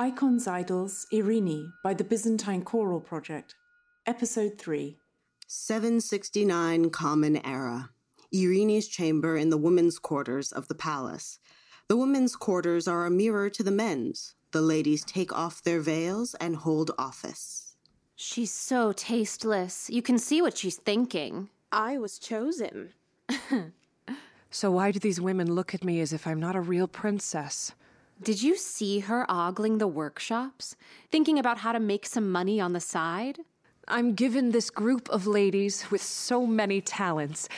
Icons Idols Irini by the Byzantine Choral Project. Episode 3. 769 Common Era. Irini's chamber in the women's quarters of the palace. The women's quarters are a mirror to the men's. The ladies take off their veils and hold office. She's so tasteless. You can see what she's thinking. I was chosen. So why do these women look at me as if I'm not a real princess? Did you see her ogling the workshops? Thinking about how to make some money on the side? I'm given this group of ladies with so many talents.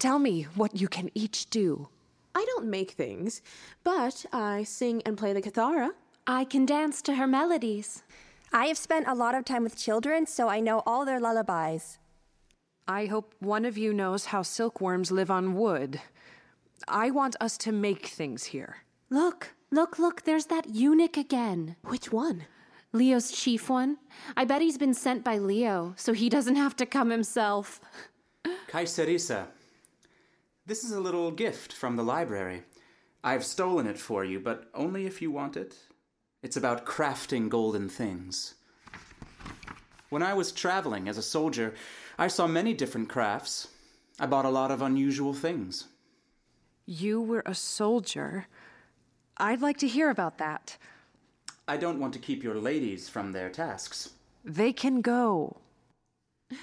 Tell me what you can each do. I don't make things, but I sing and play the kithara. I can dance to her melodies. I have spent a lot of time with children, so I know all their lullabies. I hope one of you knows how silkworms live on wood. I want us to make things here. Look, look, look, there's that eunuch again. Which one? Leo's chief one. I bet he's been sent by Leo, so he doesn't have to come himself. Kaiserisa, this is a little gift from the library. I've stolen it for you, but only if you want it. It's about crafting golden things. When I was traveling as a soldier, I saw many different crafts. I bought a lot of unusual things. You were a soldier. I'd like to hear about that. I don't want to keep your ladies from their tasks. They can go. Oh.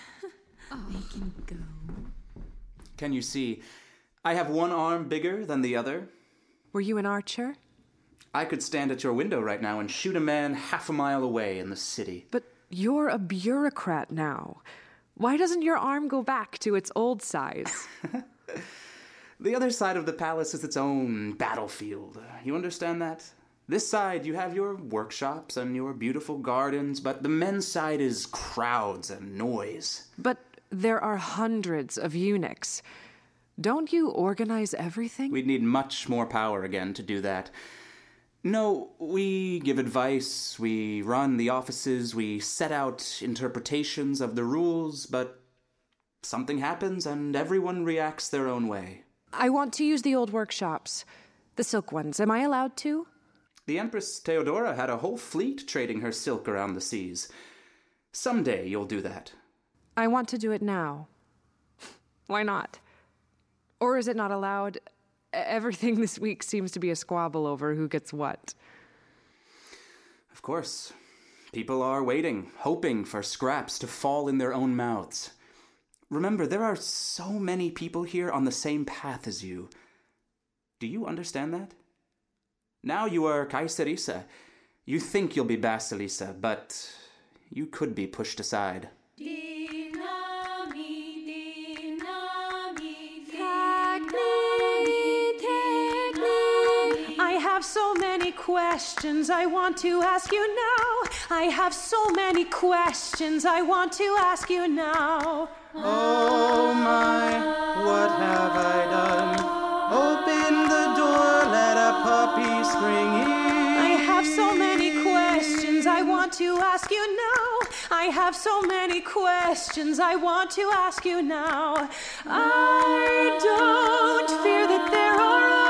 They can go. Can you see? I have one arm bigger than the other. Were you an archer? I could stand at your window right now and shoot a man half a mile away in the city. But you're a bureaucrat now. Why doesn't your arm go back to its old size? The other side of the palace is its own battlefield. You understand that? This side, you have your workshops and your beautiful gardens, but the men's side is crowds and noise. but there are hundreds of eunuchs. Don't you organize everything? We'd need much more power again to do that. No, we give advice, we run the offices, we set out interpretations of the rules, but something happens and everyone reacts their own way. I want to use the old workshops. The silk ones. Am I allowed to? The Empress Theodora had a whole fleet trading her silk around the seas. Someday you'll do that. I want to do it now. Why not? Or is it not allowed? Everything this week seems to be a squabble over who gets what. Of course. People are waiting, hoping for scraps to fall in their own mouths. Remember, there are so many people here on the same path as you. Do you understand that? Now you are Kaiserisa. You think you'll be Basilisa, but you could be pushed aside. I have so many questions I want to ask you now. I have so many questions I want to ask you now. Oh my, what have I done? Open the door, let a puppy spring in. I have so many questions I want to ask you now. I have so many questions I want to ask you now. I don't fear that there are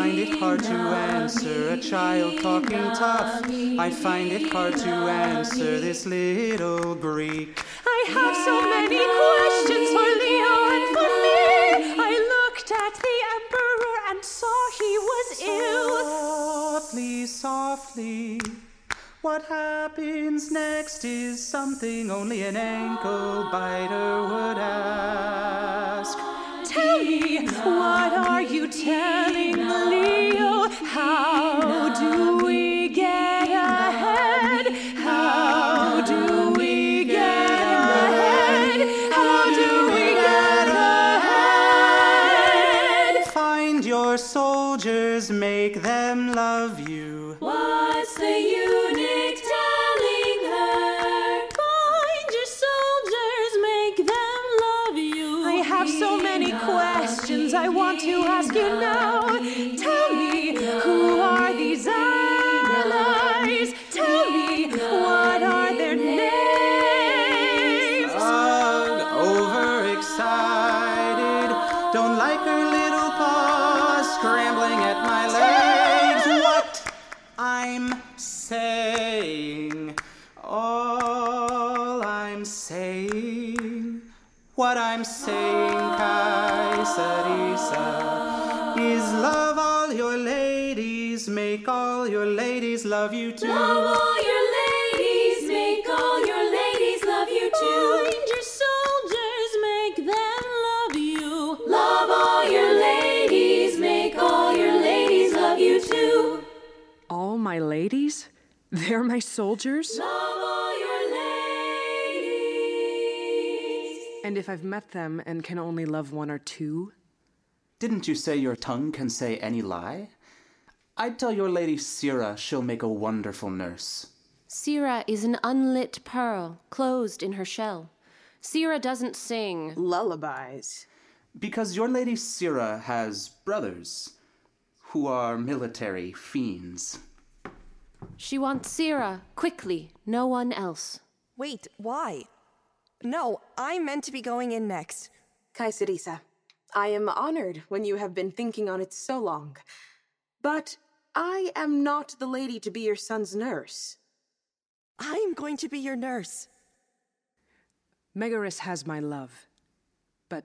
find it hard to answer a child talking tough. I find it hard to answer this little Greek. I have so many questions for Leo and for me. I looked at the emperor and saw he was ill. Softly, softly. What happens next is something only an ankle biter would ask. Tell me, what are you telling Leo? What's the eunuch telling her? Find your soldiers, make them love you. I have so many questions I want to ask you now. I'm saying, Kaiserisa, is love all your ladies, make all your ladies love you too. Love all your ladies, make all your ladies love you too. Find your soldiers, make them love you. Love all your ladies, make all your ladies love you too. All my ladies? They're my soldiers? Love And if I've met them and can only love one or two? Didn't you say your tongue can say any lie? I'd tell your lady Sira she'll make a wonderful nurse. Sira is an unlit pearl, closed in her shell. Sira doesn't sing. Lullabies. Because your lady Sira has brothers who are military fiends. She wants Sira, quickly, no one else. Wait, why? No, I'm meant to be going in next. Kaiserisa, I am honored when you have been thinking on it so long. But I am not the lady to be your son's nurse. I'm going to be your nurse. Megaris has my love. But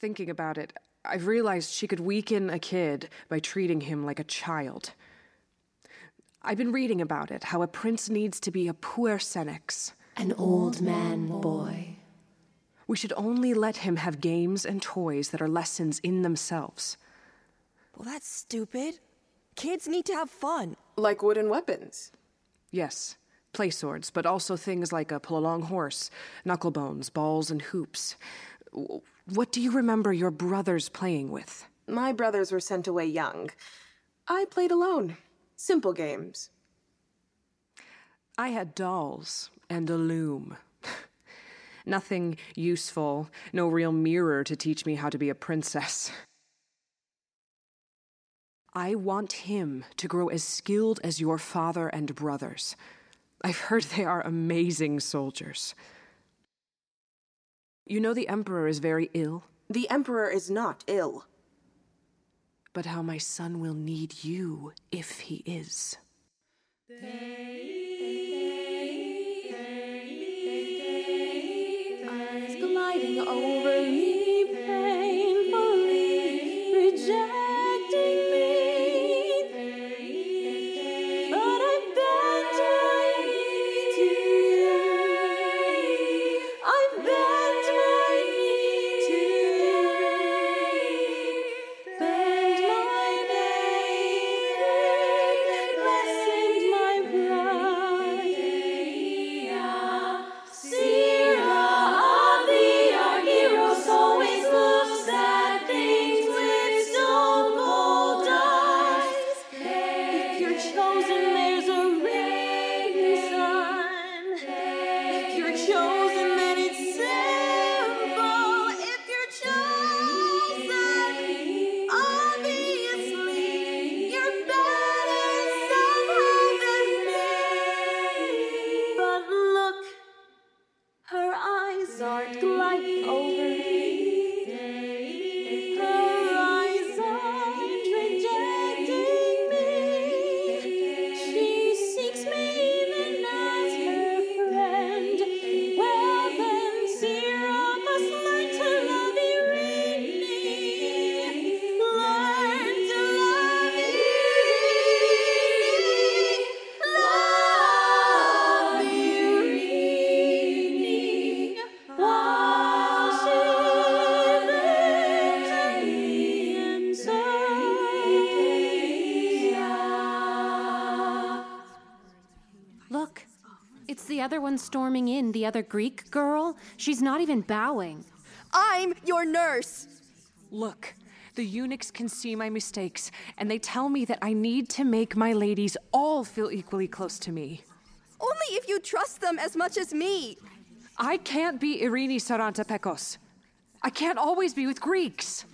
thinking about it, I've realized she could weaken a kid by treating him like a child. I've been reading about it, how a prince needs to be a puer senex. An old man boy. We should only let him have games and toys that are lessons in themselves. Well, that's stupid. Kids need to have fun. Like wooden weapons. Yes, play swords, but also things like a pull along horse, knucklebones, balls, and hoops. What do you remember your brothers playing with? My brothers were sent away young. I played alone. Simple games. I had dolls and a loom. Nothing useful, no real mirror to teach me how to be a princess. I want him to grow as skilled as your father and brothers. I've heard they are amazing soldiers. You know the Emperor is very ill, The Emperor is not ill. but how my son will need you if he is. Eyes gliding over If you're the other one storming in, the other Greek girl. She's not even bowing. I'm your nurse. Look, the eunuchs can see my mistakes, and they tell me that I need to make my ladies all feel equally close to me. Only if you trust them as much as me. I can't be Irini Sarantapekos. I can't always be with Greeks.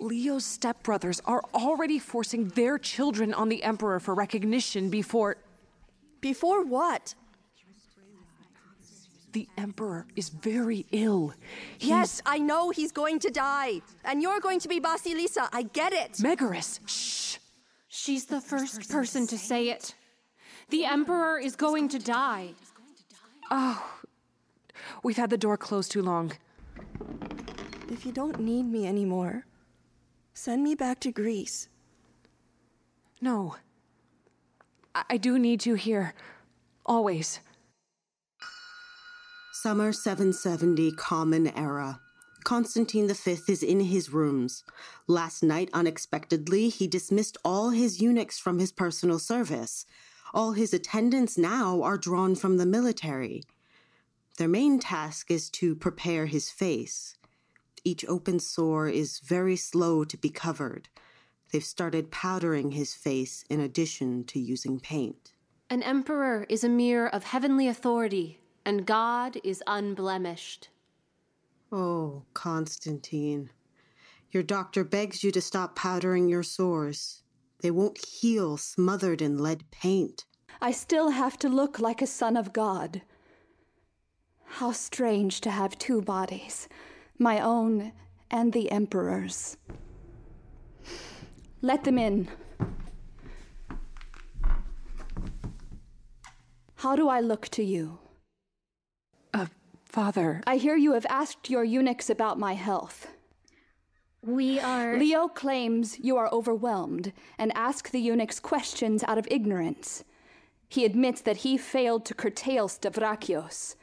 Leo's stepbrothers are already forcing their children on the Emperor for recognition before Before what? the Emperor is very ill. He's Yes, I know he's going to die. And you're going to be Basilisa. I get it. Megaris. Shh. She's the first person to say it. The Emperor is going to die. Oh, we've had the door closed too long. If you don't need me anymore, send me back to Greece. No. I, do need you here. Always. Summer 770 Common Era. Constantine V is in his rooms. Last night, unexpectedly, he dismissed all his eunuchs from his personal service. All his attendants now are drawn from the military. Their main task is to prepare his face. Each open sore is very slow to be covered. They've started powdering his face in addition to using paint. An emperor is a mirror of heavenly authority, and God is unblemished. Oh, Constantine. Your doctor begs you to stop powdering your sores. They won't heal smothered in lead paint. I still have to look like a son of God. How strange to have two bodies, my own and the Emperor's. Let them in. How do I look to you? Uh, Father. I hear you have asked your eunuchs about my health. We are. Leo claims you are overwhelmed and ask the eunuchs questions out of ignorance. He admits that he failed to curtail Stavrakios.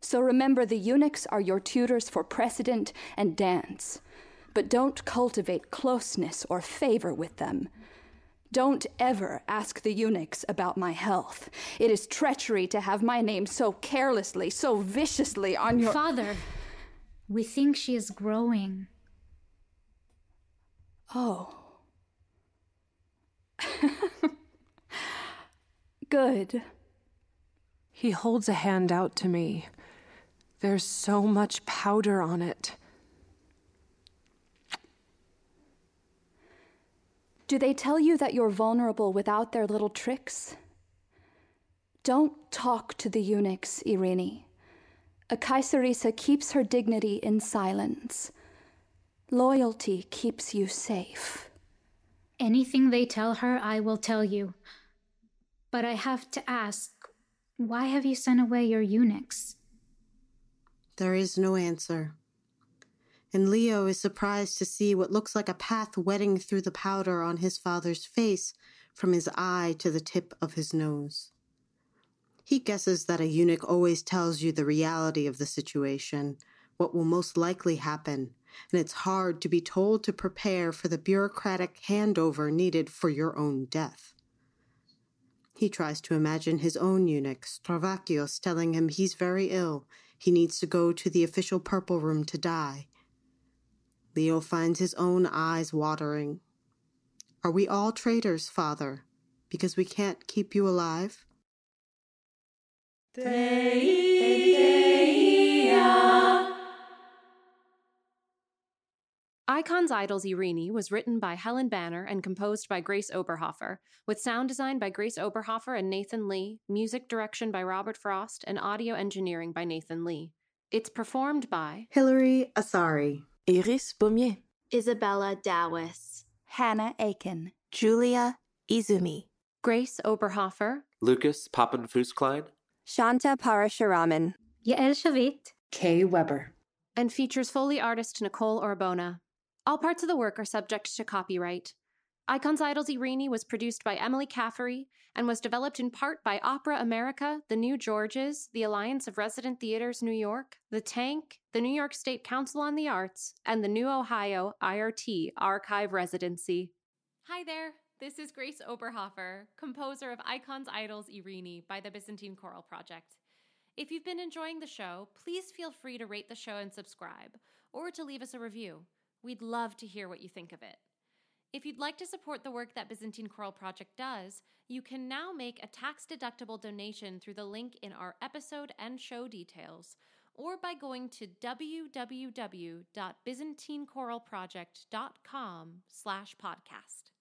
So remember, the eunuchs are your tutors for precedent and dance. But don't cultivate closeness or favor with them. Don't ever ask the eunuchs about my health. It is treachery to have my name so carelessly, so viciously on your. Father, we think she is growing. Oh. Good. He holds a hand out to me. There's so much powder on it. Do they tell you that you're vulnerable without their little tricks? Don't talk to the eunuchs, Irene. A Kaiserisa keeps her dignity in silence. Loyalty keeps you safe. Anything they tell her, I will tell you. But I have to ask why have you sent away your eunuchs? There is no answer. And Leo is surprised to see what looks like a path wetting through the powder on his father's face from his eye to the tip of his nose. He guesses that a eunuch always tells you the reality of the situation, what will most likely happen, and it's hard to be told to prepare for the bureaucratic handover needed for your own death. He tries to imagine his own eunuch, Stavrakios, telling him he's very ill, he needs to go to the official purple room to die. Leo finds his own eyes watering. Are we all traitors, Father, because we can't keep you alive? Icons Idols Irini was written by Helen Banner and composed by Grace Oberhofer, with sound design by Grace Oberhofer and Nathan Lee, music direction by Robert Frost, and audio engineering by Nathan Lee. It's performed by Hilary Asari, Iris Baumier, Isabella Dawes, Hannah Aiken, Julia Izumi, Grace Oberhofer, Lucas Papenfusklein, Shanta Parasharaman, Yael Shavit, Kay Weber, and features Foley artist Nicole Orbona. All parts of the work are subject to copyright. Icons Idols Irini was produced by Emily Caffery and was developed in part by Opera America, the New Georges, the Alliance of Resident Theaters New York, the Tank, the New York State Council on the Arts, and the New Ohio IRT Archive Residency. Hi there, this is Grace Oberhofer, composer of Icons Idols Irini by the Byzantine Choral Project. If you've been enjoying the show, please feel free to rate the show and subscribe, or to leave us a review. We'd love to hear what you think of it. If you'd like to support the work that Byzantine Choral Project does, you can now make a tax deductible donation through the link in our episode and show details, or by going to www.byzantinechoralproject.com slash podcast.